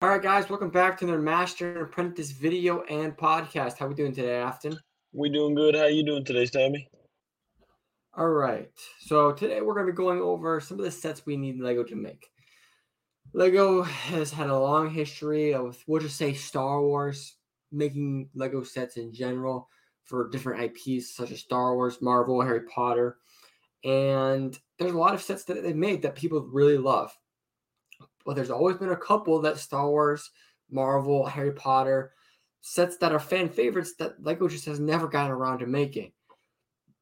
All right, guys, welcome back to another Master and Apprentice video and podcast. How we doing today, Afton? We doing good. How you doing today, Sammy? All right. So today we're going to be going over some of the sets we need Lego to make. Lego has had a long history of, we'll just say, Star Wars, making Lego sets in general for different IPs such as Star Wars, Marvel, Harry Potter. And there's a lot of sets that they've made that people really love but there's always been a couple that Star Wars, Marvel, Harry Potter sets that are fan favorites that Lego just has never gotten around to making.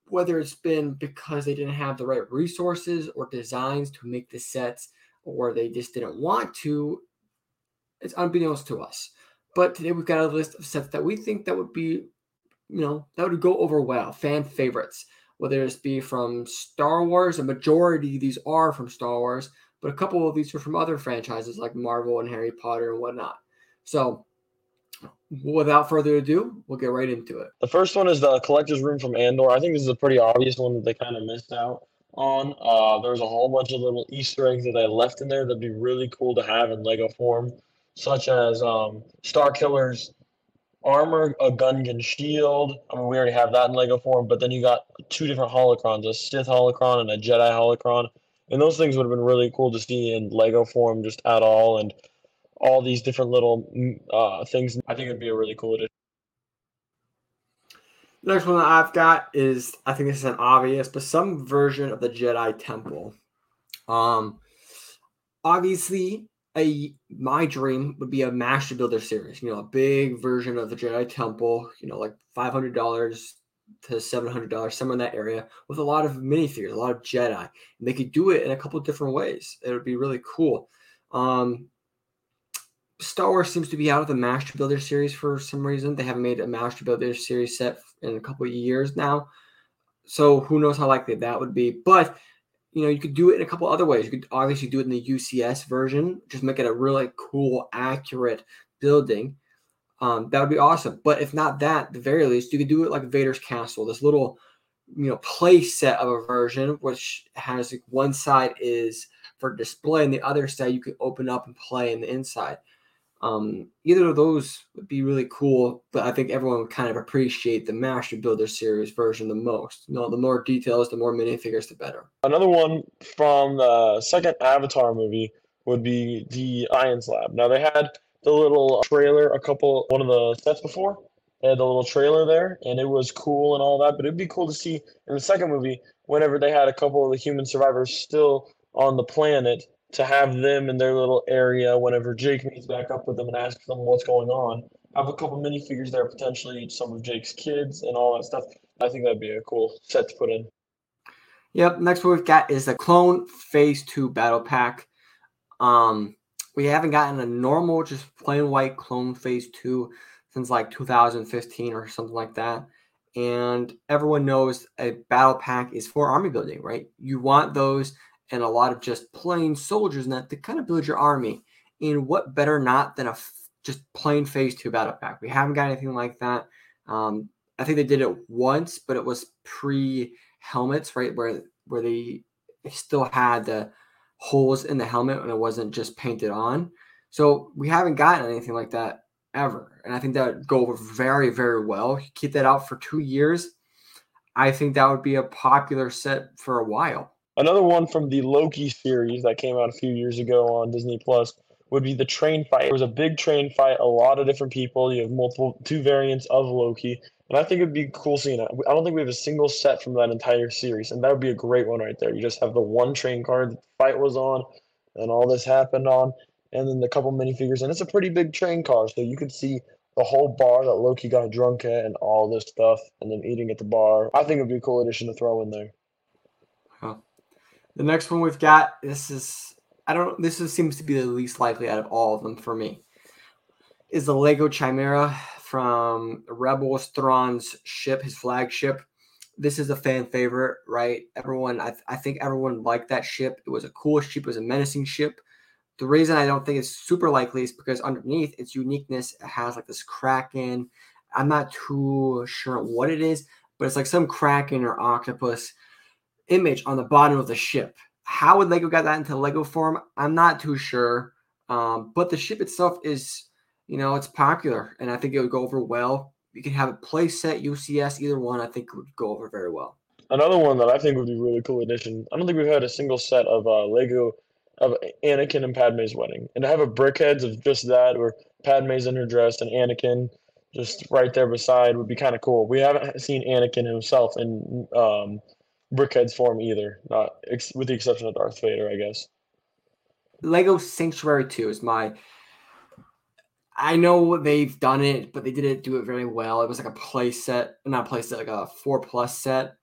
Whether it's been because they didn't have the right resources or designs to make the sets, or they just didn't want to, it's unbeknownst to us. But today we've got a list of sets that we think that would be, you know, that would go over well, fan favorites. Whether it's be from Star Wars, a majority these are from Star Wars, but a couple of these are from other franchises like Marvel and Harry Potter and whatnot. So, without further ado, we'll get right into it. The first one is the collector's room from Andor. I think this is a pretty obvious one that they kind of missed out on. Uh, there's a whole bunch of little Easter eggs that they left in there that'd be really cool to have in Lego form, such as um, Star Killer's armor, a Gungan shield. I mean, we already have that in Lego form, but then you got two different holocrons, a Sith holocron and a Jedi holocron and those things would have been really cool to see in Lego form just at all, and all these different little mm, uh, things. I think it'd be a really cool addition. Next one that I've got is I think this is an obvious, but some version of the Jedi Temple. Um, obviously, a my dream would be a Master Builder series. You know, a big version of the Jedi Temple. You know, like five hundred dollars to seven hundred dollars, somewhere in that area, with a lot of minifigures, a lot of Jedi. And they could do it in a couple different ways. It would be really cool. Um, Star Wars seems to be out of the Master Builder series for some reason. They haven't made a Master Builder series set in a couple years now. So who knows how likely that would be. But you know, you could do it in a couple other ways. You could obviously do it in the UCS version, just make it a really cool, accurate building. Um, that would be awesome. But if not that, the very least, you could do it like Vader's Castle, this little, you know, play set of a version, which has like one side is for display and the other side you could open up and play in the inside. Um, either of those would be really cool, but I think everyone would kind of appreciate the Master Builder series version the most. You know, the more details, the more minifigures, the better. Another one from the second Avatar movie would be the Ion Lab. Now they had the little trailer a couple one of the sets before. They had the little trailer there, and it was cool and all that. But it'd be cool to see in the second movie, whenever they had a couple of the human survivors still on the planet, to have them in their little area. Whenever Jake meets back up with them and asks them what's going on, have a couple minifigures there, potentially some of Jake's kids and all that stuff. I think that'd be a cool set to put in. Yep. Next one we've got is the Clone Phase Two Battle Pack. Um, we haven't gotten a normal, just plain white clone phase two since like 2015 or something like that. And everyone knows a battle pack is for army building, right? You want those and a lot of just plain soldiers and that to kind of build your army. And what better not than a f- just plain phase two battle pack? We haven't got anything like that. Um, I think they did it once, but it was pre helmets, right? Where where they still had the holes in the helmet and it wasn't just painted on. So we haven't gotten anything like that ever. And I think that would go over very, very well. keep that out for two years. I think that would be a popular set for a while. Another one from the Loki series that came out a few years ago on Disney Plus would be the train fight. It was a big train fight, a lot of different people. You have multiple two variants of Loki. And I think it'd be cool seeing it. I don't think we have a single set from that entire series, and that would be a great one right there. You just have the one train that the fight was on, and all this happened on, and then the couple minifigures, and it's a pretty big train car, so you could see the whole bar that Loki got drunk at and all this stuff, and then eating at the bar. I think it'd be a cool addition to throw in there. Huh. The next one we've got this is I don't this is, seems to be the least likely out of all of them for me. Is the Lego Chimera from Rebels Thrawn's ship, his flagship. This is a fan favorite, right? Everyone, I, th- I think everyone liked that ship. It was a cool ship. It was a menacing ship. The reason I don't think it's super likely is because underneath its uniqueness, it has like this kraken. I'm not too sure what it is, but it's like some kraken or octopus image on the bottom of the ship. How would Lego get that into Lego form? I'm not too sure. Um, but the ship itself is, you know, it's popular, and I think it would go over well. You can have a play set, UCS, either one. I think would go over very well. Another one that I think would be really cool addition. I don't think we've had a single set of uh, Lego of Anakin and Padme's wedding, and to have a BrickHeadz of just that, where Padme's in her dress and Anakin just right there beside would be kind of cool. We haven't seen Anakin himself in um, BrickHeadz form either, not ex- with the exception of Darth Vader, I guess. Lego Sanctuary 2 is my I know they've done it, but they didn't do it very well. It was like a play set, not a play set, like a four plus set.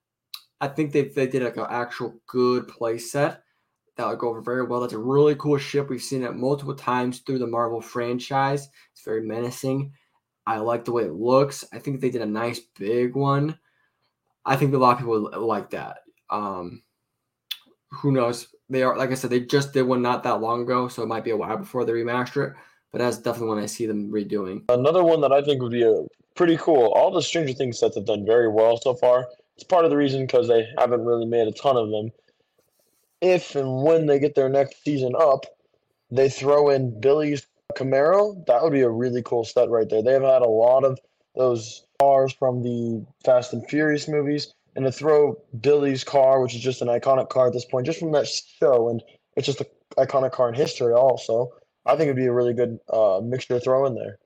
I think they they did like an actual good play set that would go over very well. That's a really cool ship. We've seen it multiple times through the Marvel franchise. It's very menacing. I like the way it looks. I think they did a nice big one. I think a lot of people like that. Um, who knows? They are like I said, they just did one not that long ago, so it might be a while before they remaster it but that's definitely one I see them redoing. Another one that I think would be a pretty cool. All the Stranger Things sets have done very well so far. It's part of the reason because they haven't really made a ton of them. If and when they get their next season up, they throw in Billy's Camaro. That would be a really cool set right there. They've had a lot of those cars from the Fast and Furious movies, and to throw Billy's car, which is just an iconic car at this point, just from that show, and it's just an iconic car in history also. I think it'd be a really good uh, mixture to throw in there.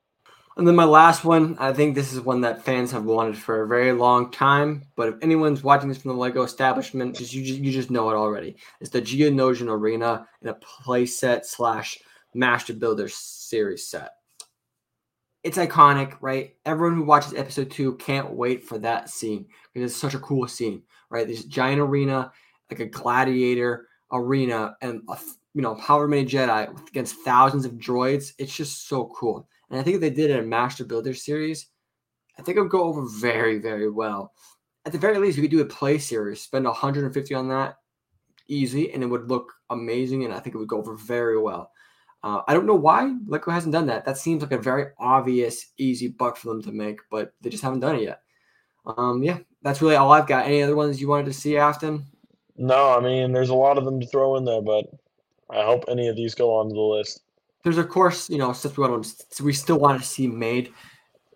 And then my last one, I think this is one that fans have wanted for a very long time. But if anyone's watching this from the Lego establishment, just you just you just know it already. It's the Geonosian Arena in a playset slash Master Builder series set. It's iconic, right? Everyone who watches episode two can't wait for that scene because it's such a cool scene, right? This giant arena, like a gladiator arena, and a you know, however many Jedi against thousands of droids. It's just so cool. And I think if they did it in a Master Builder series, I think it would go over very, very well. At the very least, we could do a play series, spend 150 on that easy, and it would look amazing. And I think it would go over very well. Uh, I don't know why Lego hasn't done that. That seems like a very obvious, easy buck for them to make, but they just haven't done it yet. Um, yeah, that's really all I've got. Any other ones you wanted to see, Afton? No, I mean, there's a lot of them to throw in there, but I hope any of these go on the list. There's of course, you know, since we want to, we still want to see made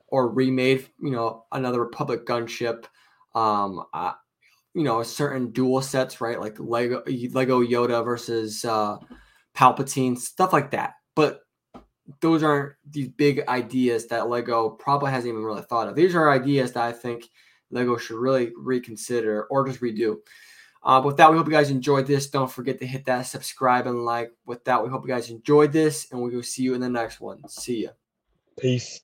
or remade, you know, another Republic gunship. Um, uh, you know, certain dual sets, right? Like Lego Lego Yoda versus uh, Palpatine, stuff like that. But those aren't these big ideas that Lego probably hasn't even really thought of. These are ideas that I think Lego should really reconsider or just redo. Uh, with that, we hope you guys enjoyed this. Don't forget to hit that subscribe and like. With that, we hope you guys enjoyed this, and we will see you in the next one. See ya. Peace.